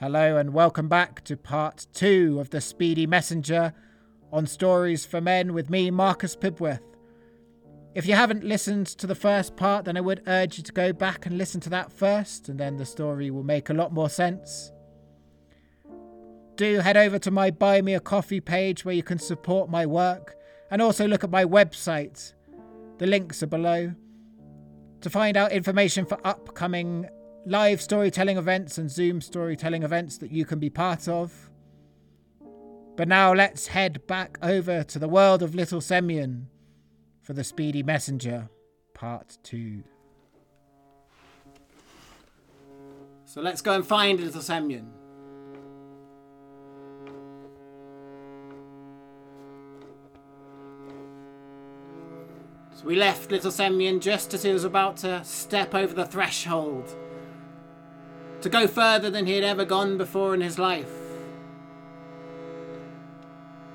Hello and welcome back to part two of The Speedy Messenger on Stories for Men with me, Marcus Pibworth. If you haven't listened to the first part, then I would urge you to go back and listen to that first, and then the story will make a lot more sense. Do head over to my Buy Me a Coffee page where you can support my work and also look at my website. The links are below. To find out information for upcoming live storytelling events and Zoom storytelling events that you can be part of. But now let's head back over to the world of Little Semyon for the Speedy Messenger, Part 2. So let's go and find Little Semyon. So we left Little Semyon just as he was about to step over the threshold to go further than he had ever gone before in his life.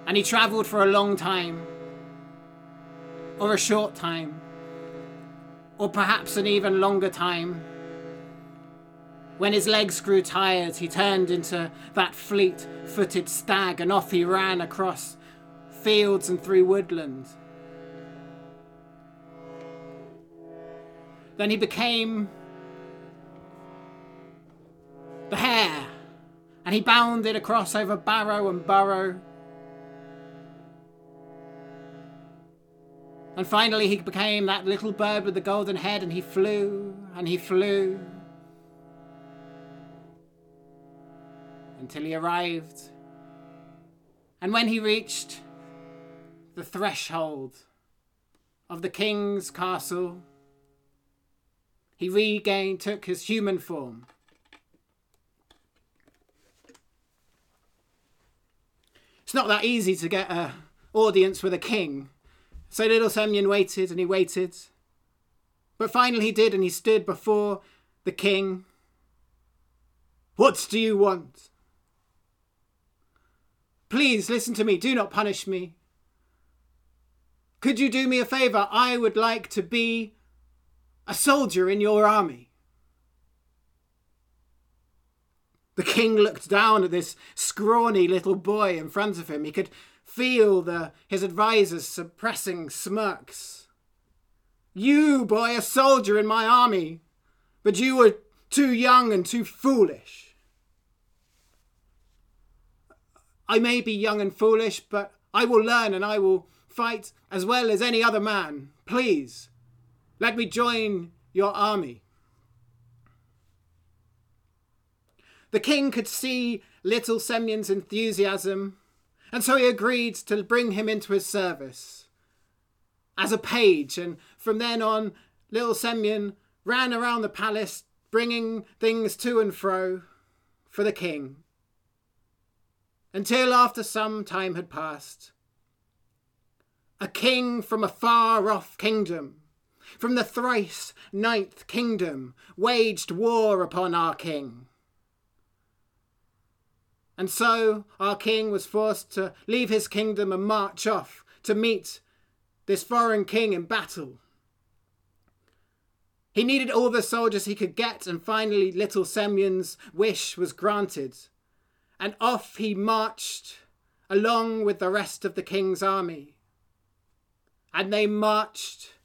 And he travelled for a long time, or a short time, or perhaps an even longer time. When his legs grew tired, he turned into that fleet footed stag and off he ran across fields and through woodland. Then he became the hare, and he bounded across over barrow and burrow. And finally, he became that little bird with the golden head, and he flew and he flew until he arrived. And when he reached the threshold of the king's castle, he regained, took his human form. It's not that easy to get an audience with a king. So little Semyon waited and he waited. But finally he did, and he stood before the king. What do you want? Please listen to me. Do not punish me. Could you do me a favour? I would like to be a soldier in your army. The king looked down at this scrawny little boy in front of him. He could feel the, his advisers suppressing smirks. You, boy, a soldier in my army, but you were too young and too foolish. I may be young and foolish, but I will learn and I will fight as well as any other man. Please, let me join your army. The king could see little Semyon's enthusiasm, and so he agreed to bring him into his service as a page. And from then on, little Semyon ran around the palace, bringing things to and fro for the king. Until after some time had passed, a king from a far off kingdom, from the thrice ninth kingdom, waged war upon our king. And so our king was forced to leave his kingdom and march off to meet this foreign king in battle. He needed all the soldiers he could get, and finally little Semyon's wish was granted. And off he marched along with the rest of the king's army. And they marched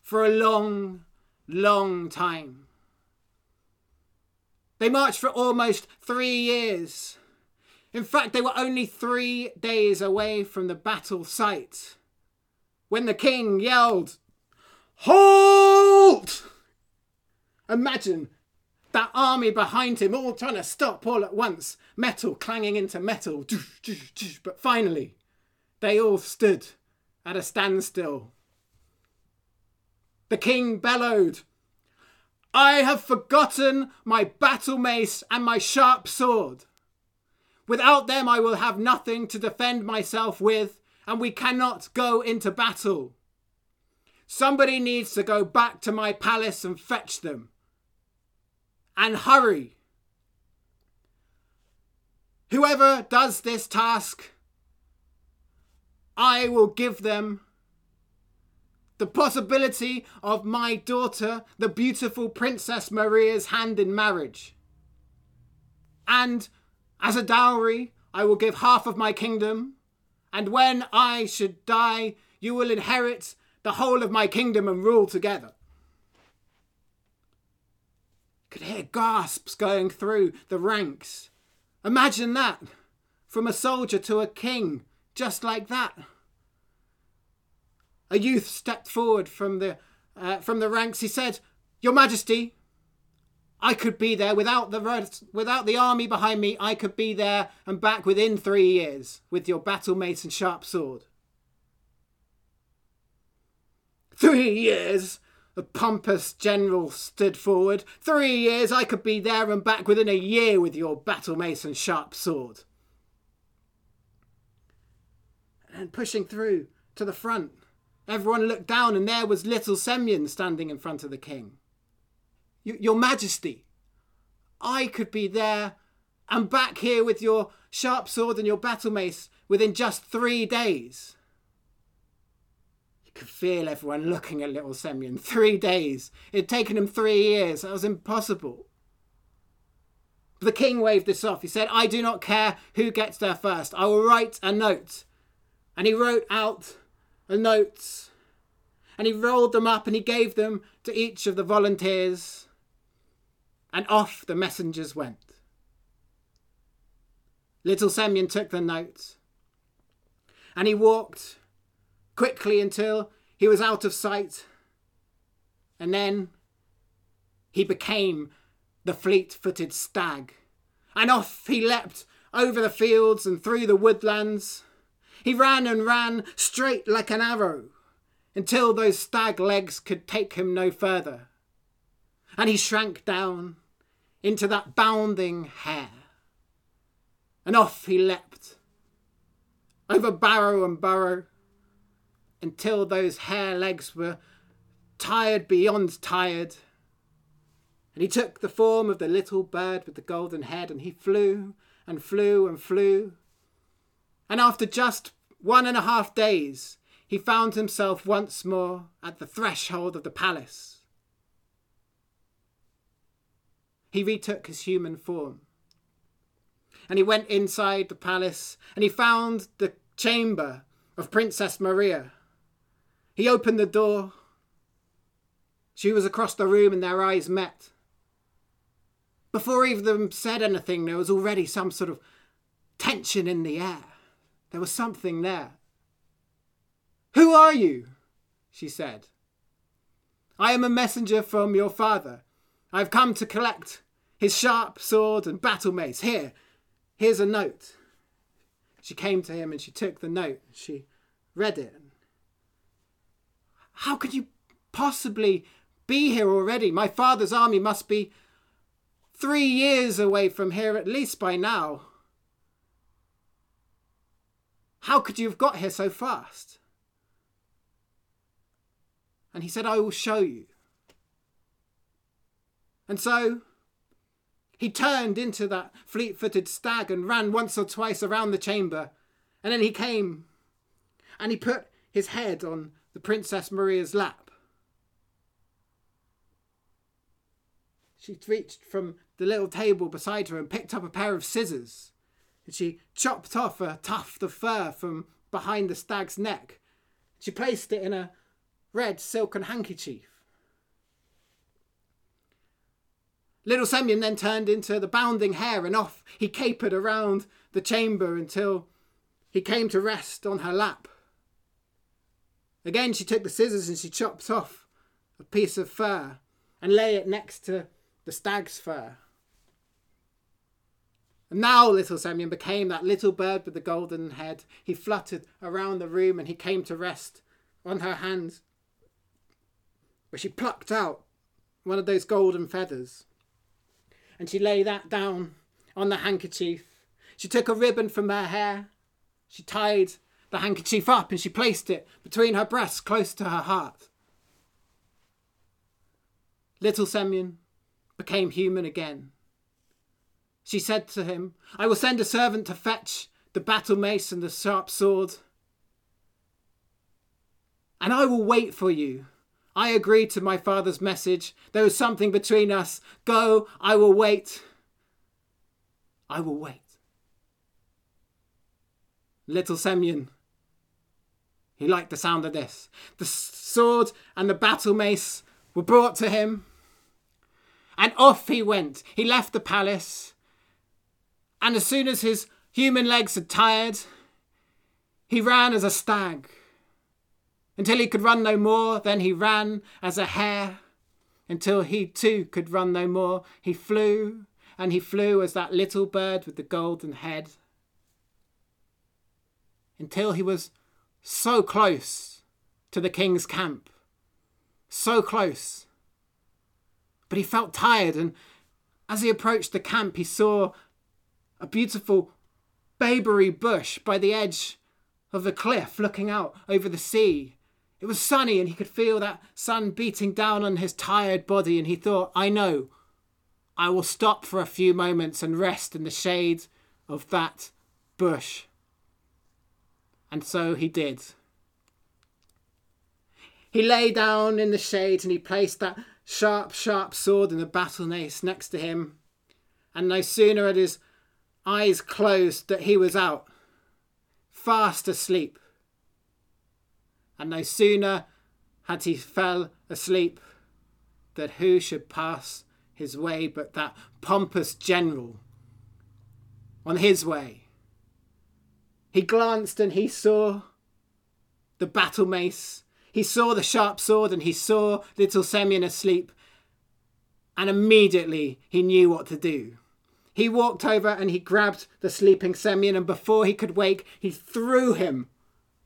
for a long, long time. They marched for almost three years. In fact, they were only three days away from the battle site when the king yelled, Halt! Imagine that army behind him all trying to stop all at once, metal clanging into metal. But finally, they all stood at a standstill. The king bellowed, I have forgotten my battle mace and my sharp sword. Without them, I will have nothing to defend myself with, and we cannot go into battle. Somebody needs to go back to my palace and fetch them. And hurry. Whoever does this task, I will give them the possibility of my daughter, the beautiful Princess Maria's hand in marriage And as a dowry, I will give half of my kingdom. And when I should die, you will inherit the whole of my kingdom and rule together. Could hear gasps going through the ranks. Imagine that from a soldier to a king, just like that. A youth stepped forward from the uh, from the ranks. He said, "Your Majesty, I could be there without the without the army behind me. I could be there and back within three years with your battle mace and sharp sword." Three years. The pompous general stood forward. Three years, I could be there and back within a year with your battle mace and sharp sword. And pushing through to the front, everyone looked down, and there was little Semyon standing in front of the king. Your Majesty, I could be there and back here with your sharp sword and your battle mace within just three days You could feel everyone looking at little Semyon. Three days. It had taken him three years. That was impossible. But the king waved this off. He said, I do not care who gets there first. I will write a note. And he wrote out a note. And he rolled them up and he gave them to each of the volunteers. And off the messengers went. Little Semyon took the note. And he walked quickly until he was out of sight. And then he became the fleet footed stag. And off he leapt over the fields and through the woodlands. He ran and ran straight like an arrow until those stag legs could take him no further. And he shrank down into that bounding hare. And off he leapt over barrow and burrow until those hare legs were tired beyond tired. And he took the form of the little bird with the golden head, and he flew and flew and flew. And after just one and a half days, he found himself once more at the threshold of the palace. He retook his human form. And he went inside the palace and he found the chamber of Princess Maria. He opened the door. She was across the room and their eyes met. Before either of them said anything, there was already some sort of tension in the air. There was something there. Who are you? she said. I am a messenger from your father. I have come to collect his sharp sword and battle mace. Here, here's a note. She came to him and she took the note. She read it how could you possibly be here already? My father's army must be three years away from here at least by now. How could you have got here so fast? And he said, I will show you. And so he turned into that fleet footed stag and ran once or twice around the chamber. And then he came and he put his head on the Princess Maria's lap. She reached from the little table beside her and picked up a pair of scissors. And she chopped off a tuft of fur from behind the stag's neck. She placed it in a red silken handkerchief. Little Semyon then turned into the bounding hare and off he capered around the chamber until he came to rest on her lap. Again, she took the scissors and she chopped off a piece of fur and lay it next to the stag's fur. And now little Semyon became that little bird with the golden head. He fluttered around the room and he came to rest on her hands, where she plucked out one of those golden feathers. And she lay that down on the handkerchief. She took a ribbon from her hair. She tied the handkerchief up and she placed it between her breasts close to her heart. Little Semyon became human again. She said to him, I will send a servant to fetch the battle mace and the sharp sword. And I will wait for you. I agreed to my father's message. There was something between us. Go, I will wait. I will wait. Little Semyon, he liked the sound of this. The sword and the battle mace were brought to him, and off he went. He left the palace, and as soon as his human legs had tired, he ran as a stag. Until he could run no more, then he ran as a hare. Until he too could run no more, he flew, and he flew as that little bird with the golden head. Until he was so close to the king's camp. So close. But he felt tired, and as he approached the camp, he saw a beautiful bayberry bush by the edge of the cliff looking out over the sea. It was sunny, and he could feel that sun beating down on his tired body, and he thought, I know. I will stop for a few moments and rest in the shade of that bush. And so he did. He lay down in the shade and he placed that sharp, sharp sword in the battle mace next to him. And no sooner had his eyes closed that he was out, fast asleep. And no sooner had he fell asleep than who should pass his way but that pompous general on his way he glanced and he saw the battle mace. He saw the sharp sword and he saw little Semyon asleep. And immediately he knew what to do. He walked over and he grabbed the sleeping Semyon, and before he could wake, he threw him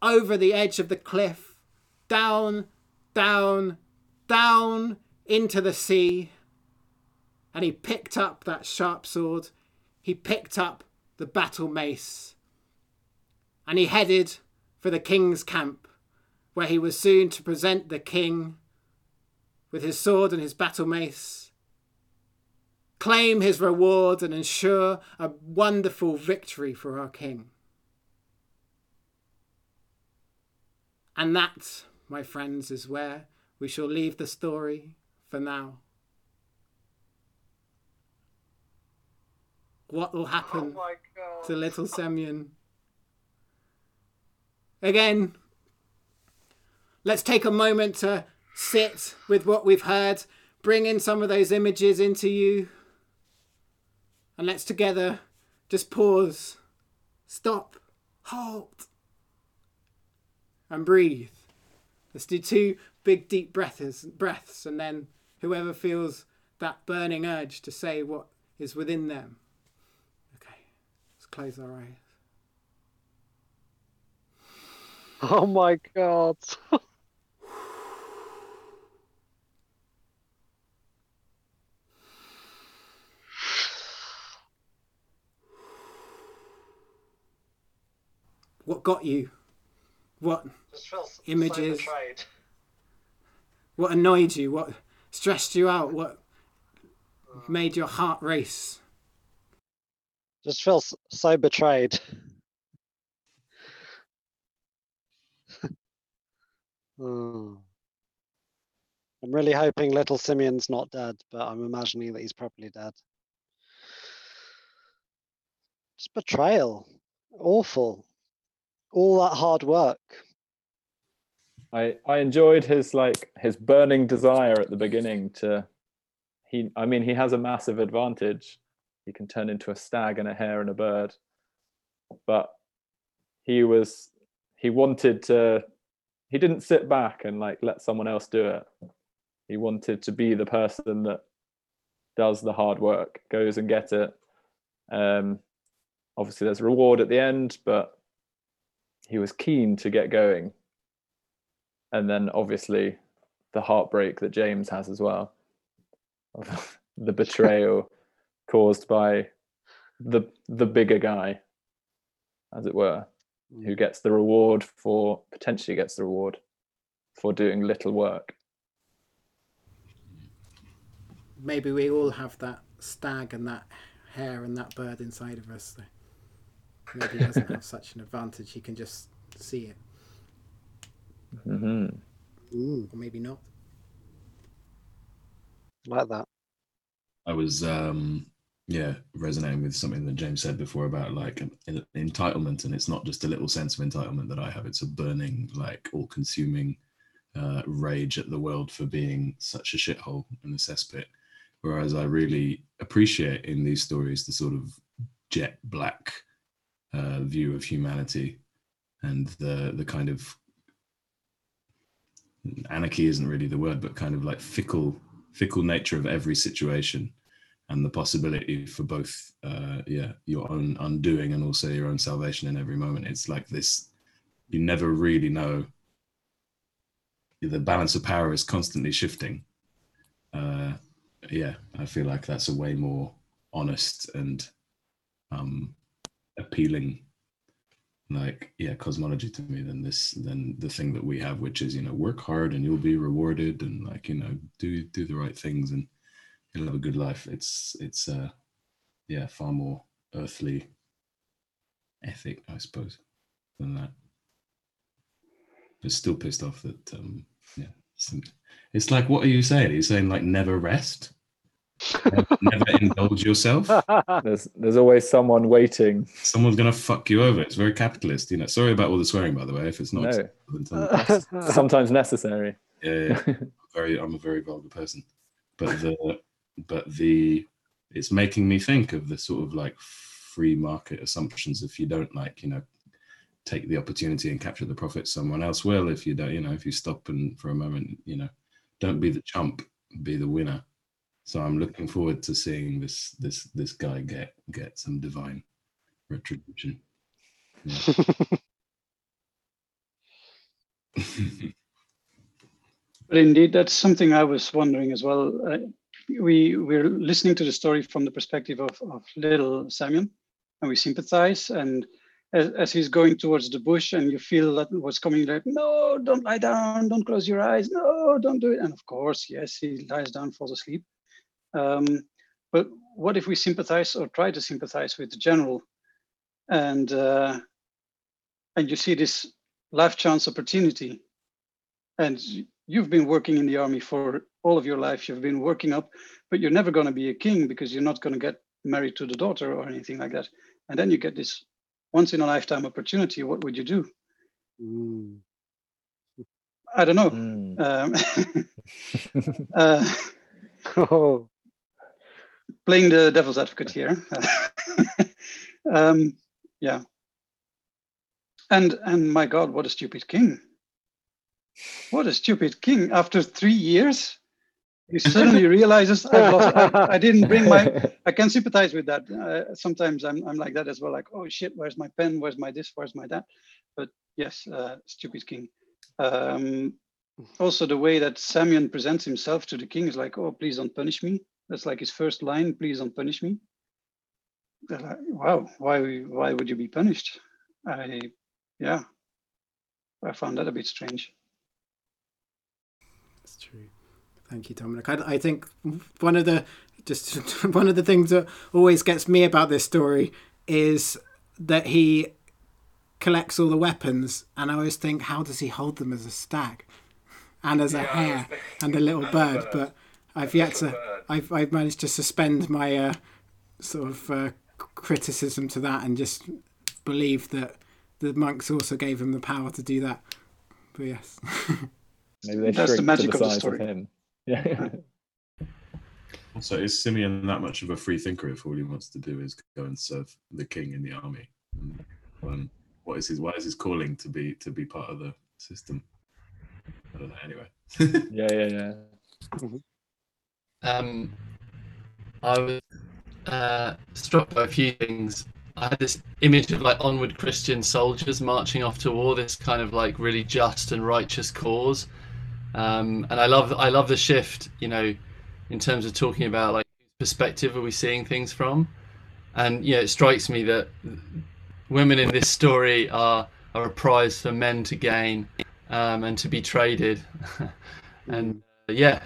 over the edge of the cliff, down, down, down into the sea. And he picked up that sharp sword. He picked up the battle mace and he headed for the king's camp, where he was soon to present the king with his sword and his battle mace, claim his reward, and ensure a wonderful victory for our king. And that, my friends, is where we shall leave the story for now. What will happen oh to little Semyon? Again, let's take a moment to sit with what we've heard, bring in some of those images into you, and let's together just pause, stop, halt, and breathe. Let's do two big deep breaths, breaths, and then whoever feels that burning urge to say what is within them. Okay, let's close our eyes. Oh my god. what got you? What images? So what annoyed you? What stressed you out? What made your heart race? Just feel so betrayed. Oh. Hmm. I'm really hoping little Simeon's not dead, but I'm imagining that he's probably dead. Just betrayal. Awful. All that hard work. I I enjoyed his like his burning desire at the beginning to he I mean he has a massive advantage. He can turn into a stag and a hare and a bird. But he was he wanted to he didn't sit back and like let someone else do it. He wanted to be the person that does the hard work, goes and get it. Um, obviously, there's reward at the end, but he was keen to get going. And then, obviously, the heartbreak that James has as well, the betrayal caused by the the bigger guy, as it were who gets the reward for potentially gets the reward for doing little work. Maybe we all have that stag and that hare and that bird inside of us. Maybe he doesn't have such an advantage. He can just see it. Mm-hmm. Or maybe not. Like that. I was um, yeah, resonating with something that James said before about like en- entitlement, and it's not just a little sense of entitlement that I have; it's a burning, like all-consuming uh, rage at the world for being such a shithole and a cesspit. Whereas I really appreciate in these stories the sort of jet black uh, view of humanity and the the kind of anarchy isn't really the word, but kind of like fickle fickle nature of every situation and the possibility for both uh, yeah your own undoing and also your own salvation in every moment. It's like this you never really know. The balance of power is constantly shifting. Uh, yeah i feel like that's a way more honest and um, appealing like yeah cosmology to me than this than the thing that we have which is you know work hard and you'll be rewarded and like you know do do the right things and you'll have a good life. It's it's uh yeah far more earthly ethic i suppose than that. But still pissed off that um yeah it's, like what are you saying? Are you saying like never rest never, indulge yourself There's there's always someone waiting. someone's gonna fuck you over it's very capitalist you know sorry about all the swearing by the way if it's not No. acceptable in some- Sometimes necessary. yeah, yeah. very i'm a very vulgar person but the but the it's making me think of the sort of like free market assumptions if you don't like you know take the opportunity and capture the profit someone else will if you don't you know if you stop and for a moment you know don't be the chump be the winner so i'm looking forward to seeing this this this guy get get some divine retribution Yeah. But indeed, that's something I was wondering as well. Uh, we we're listening to the story from the perspective of, of little Samuel, and we sympathize. And as, as he's going towards the bush, and you feel that what's coming, like, no, don't lie down, don't close your eyes, no, don't do it. And of course, yes, he lies down, falls asleep. Um, but what if we sympathize or try to sympathize with the general, and uh, and you see this life chance opportunity, and you've been working in the army for all of your life. You've been working up but you're never going to be a king because you're not going to get married to the daughter or anything like that. And then you get this once in a lifetime opportunity. What would you do? Mm. i don't know. Mm. um, uh, Oh, playing the devil's advocate here um, yeah and and my god what a stupid king what a stupid king after three years he suddenly realizes I, lost, I, I didn't bring my I can sympathize with that. Uh, sometimes I'm, I'm like that as well. Like, oh shit, where's my pen? Where's my this? Where's my that? But yes, uh, stupid king. Um, also, the way that Samuel presents himself to the king is like, oh, please don't punish me. That's like his first line. Please don't punish me. They're like, wow, why why would you be punished? I yeah, I found that a bit strange. That's true. Thank you, Dominic. I, I think one of the just one of the things that always gets me about this story is that he collects all the weapons, and I always think, how does he hold them as a stag and as a hare and a little bird? But I've yet to. I've I've managed to suspend my uh, sort of uh, criticism to that and just believe that the monks also gave him the power to do that. But yes. Maybe they That's the shrink magic to of the the size story. him. Yeah. Also, is Simeon that much of a free thinker if all he wants to do is go and serve the king in the army? And, um, what is his? Why is his calling to be to be part of the system? I don't know. Anyway, yeah, yeah, yeah. Um, I was uh, struck by a few things. I had this image of like onward Christian soldiers marching off to war, this kind of like really just and righteous cause. Um, and I love I love the shift, you know, in terms of talking about like perspective are we seeing things from, and you know it strikes me that women in this story are are a prize for men to gain um, and to be traded, and uh, yeah,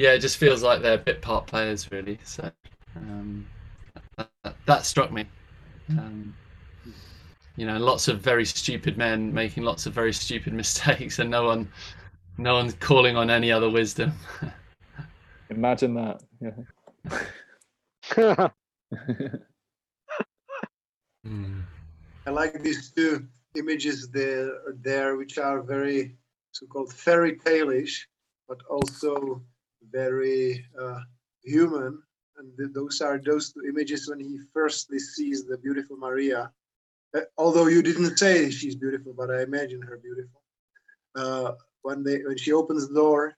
yeah, it just feels like they're bit part players really. So um, that, that struck me. Um, you know, lots of very stupid men making lots of very stupid mistakes, and no one, no one's calling on any other wisdom. Imagine that. Yeah. Mm. I like these two images there, there which are very so-called fairy tale-ish, but also very uh, human. And th- those are those two images when he firstly sees the beautiful Maria. Uh, although you didn't say she's beautiful, but I imagine her beautiful. Uh, when they when she opens the door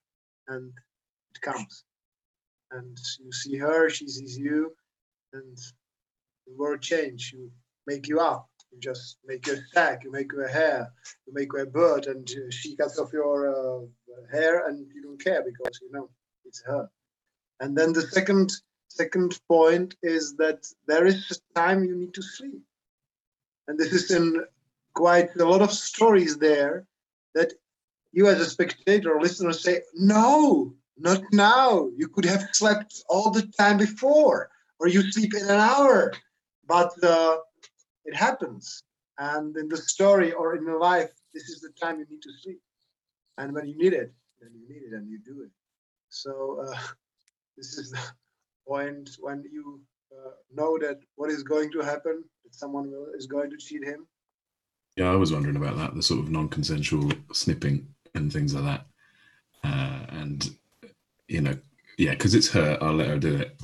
and it comes, and you see her, she sees you, and the world change. You make you up. You just make your sack. You make your hare. You make your bird, and uh, she cuts off your uh, hair, and you don't care because you know it's her. And then the second second point is that there is time you need to sleep, and this is in quite a lot of stories there that you as a spectator or listener say, no, not now. You could have slept all the time before, or you sleep in an hour. But uh, it happens. And in the story or in your life, this is the time you need to sleep. And when you need it, then you need it and you do it. So uh, this is the point when you uh, know that what is going to happen, that someone will, is going to cheat him. Yeah, I was wondering about that, the sort of non-consensual snipping and things like that. Uh, and you know, yeah, because it's her, I'll let her do it.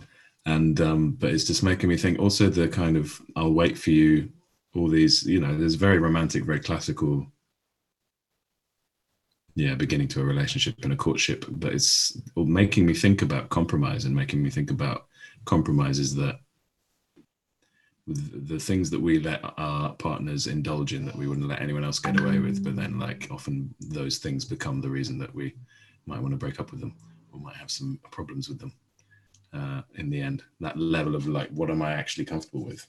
And um, but it's just making me think. Also, the kind of I'll wait for you. All these, you know, there's very romantic, very classical. Yeah, beginning to a relationship and a courtship, but it's making me think about compromise and making me think about compromises that the things that we let our partners indulge in that we wouldn't let anyone else get away with but then like often those things become the reason that we might want to break up with them or might have some problems with them uh, in the end. That level of like what am i actually comfortable with?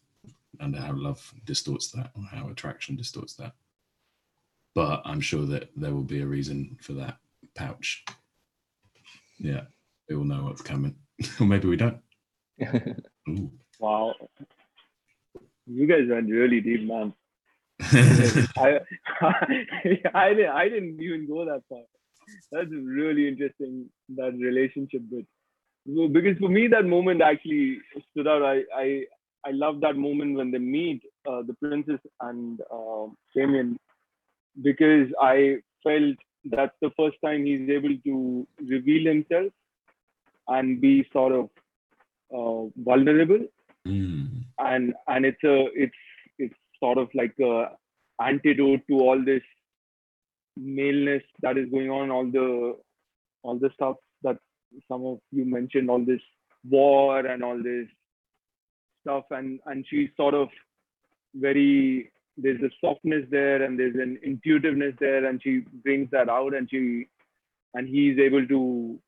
And how love distorts that or how attraction distorts that but i'm sure that there will be a reason for that pouch yeah we all know what's coming or maybe we don't Ooh. Wow. You guys went really deep, man. I, I, didn't, I didn't even go that far. That's really interesting, that relationship bit. So, because for me, that moment actually stood out. I, I, I love that moment when they meet uh, the princess and uh, Damien because I felt that's the first time he's able to reveal himself and be sort of uh, vulnerable Mm. and and it's a it's it's sort of like a antidote to all this maleness that is going on all the all the stuff that some of you mentioned all this war and all this stuff and and she's sort of very there's a softness there and there's an intuitiveness there and she brings that out and she and he's able to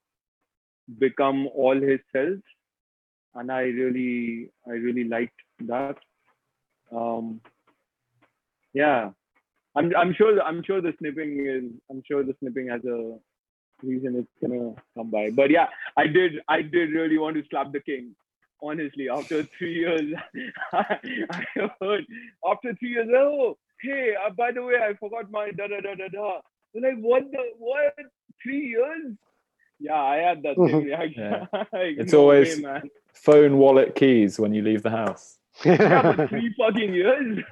become all his self and I really I really liked that. Um, yeah, I'm I'm sure I'm sure the snipping is I'm sure the snipping has a reason it's gonna come by. But yeah, I did I did really want to slap the king. Honestly, after three years, I, heard after three years. Oh, hey, uh, by the way, I forgot my da da da da da. Like what the what? Three years? Yeah, I had that same reaction. Yeah. Like, It's no always- way, man. Phone, wallet, keys when you leave the house. Yeah, three fucking years.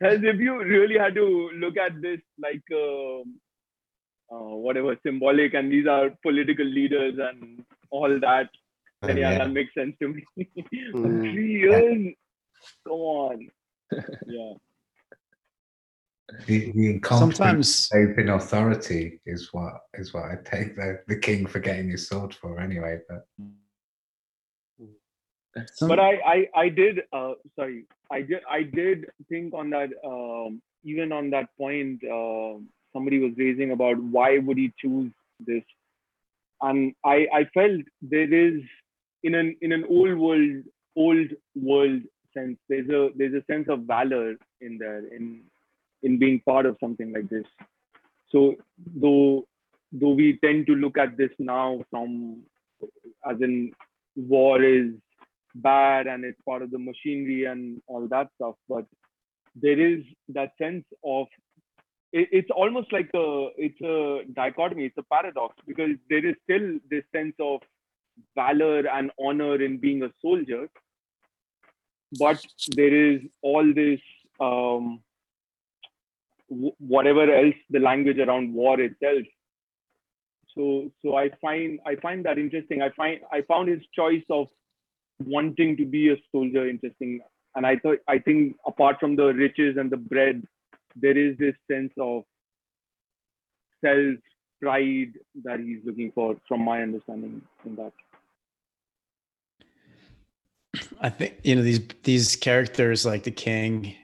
As if you really had to look at this like um, uh, whatever symbolic, and these are political leaders and all that. Then yeah, yeah. that makes sense to me. But Mm. three years, come on. Yeah. The, the Sometimes faith in authority is what is what I take the, the king for getting his sword for anyway. But but I, I I did uh sorry I did I did think on that um even on that point uh, somebody was raising about why would he choose this and I I felt there is in an in an old world old world sense there's a there's a sense of valor in there in in being part of something like this. So though though we tend to look at this now from as in war is bad and it's part of the machinery and all that stuff but there is that sense of it, it's almost like a it's a dichotomy it's a paradox because there is still this sense of valor and honor in being a soldier. But there is all this um, whatever else the language around war itself. So so i find i find that interesting. I find i found his choice of wanting to be a soldier interesting. And i thought i think apart from the riches and the bread there is this sense of self pride that he's looking for from my understanding in that I think you know these these characters like the king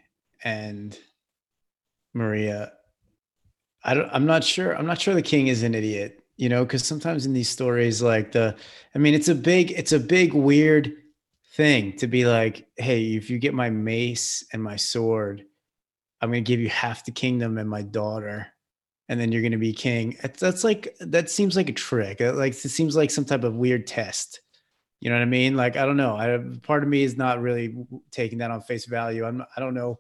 and Maria. I don't. I'm not sure. I'm not sure the king is an idiot. You know, because sometimes in these stories, like the, I mean, it's a big, it's a big weird thing to be like, hey, if you get my mace and my sword, I'm gonna give you half the kingdom and my daughter, and then you're gonna be king. That's, like that seems like a trick. Like it seems like some type of weird test. You know what I mean? Like I don't know. I part of me is not really taking that on face value. I'm I don't know.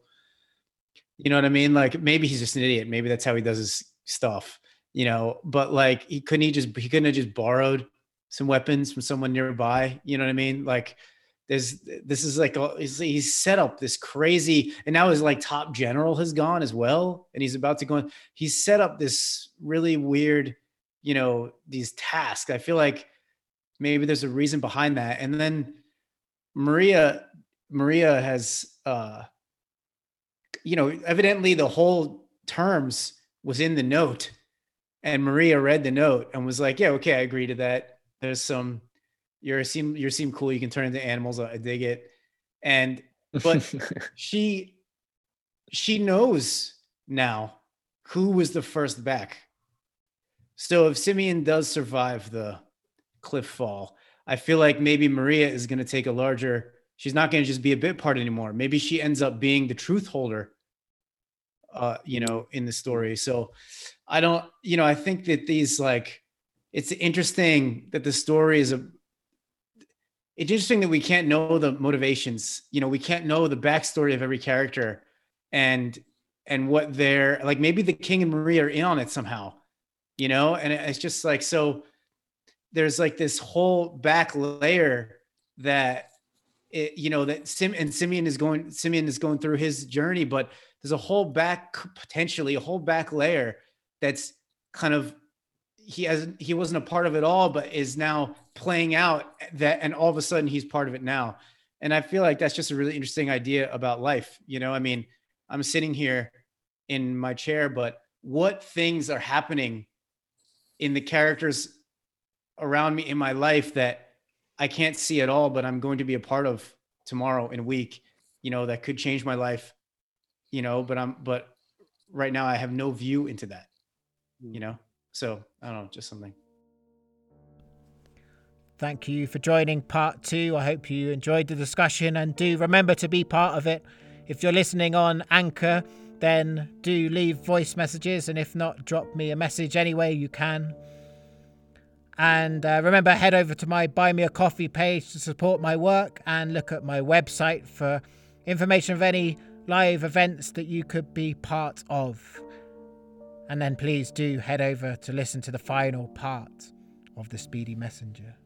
You know what I mean? Like maybe he's just an idiot. Maybe that's how he does his stuff. You know, but like he couldn't he just he couldn't have just borrowed some weapons from someone nearby. You know what I mean? Like there's this is like a, he's, set up this crazy and now his like top general has gone as well and he's about to go. He's set up this really weird, you know, these tasks. I feel like maybe there's a reason behind that. And then maria maria has uh you know evidently the whole terms was in the note. And maria read the note and was like yeah okay i agree to that. There's some you're seem you seem cool. You can turn into animals. I dig it. And but she she knows now who was the first back. So if simeon does survive the cliff fall. I feel like maybe Maria is going to take a larger. She's not going to just be a bit part anymore. Maybe she ends up being the truth holder. Uh, you know, in the story. So, I don't. You know, I think that these like, it's interesting that the story is a. It's interesting that we can't know the motivations. You know, we can't know the backstory of every character, and and what they're like. Maybe the king and Maria are in on it somehow. You know, and it's just like so there's like this whole back layer that it, you know that Sim and Simeon is going Simeon is going through his journey, but there's a whole back potentially a whole back layer that's kind of he hasn't he wasn't a part of it all, but is now playing out that and all of a sudden he's part of it now. And I feel like that's just a really interesting idea about life. You know, I mean, I'm sitting here in my chair, but what things are happening in the characters around me in my life that I can't see at all, but I'm going to be a part of tomorrow in a week, you know, that could change my life, you know, but I'm, but right now I have no view into that, you know? So I don't know, just something. Thank you for joining part two. I hope you enjoyed the discussion and do remember to be part of it. If you're listening on Anchor, then do leave voice messages, and if not, drop me a message anyway you can. And uh, remember, head over to my Buy Me a Coffee page to support my work and look at my website for information of any live events that you could be part of. And then please do head over to listen to the final part of the Speedy Messenger.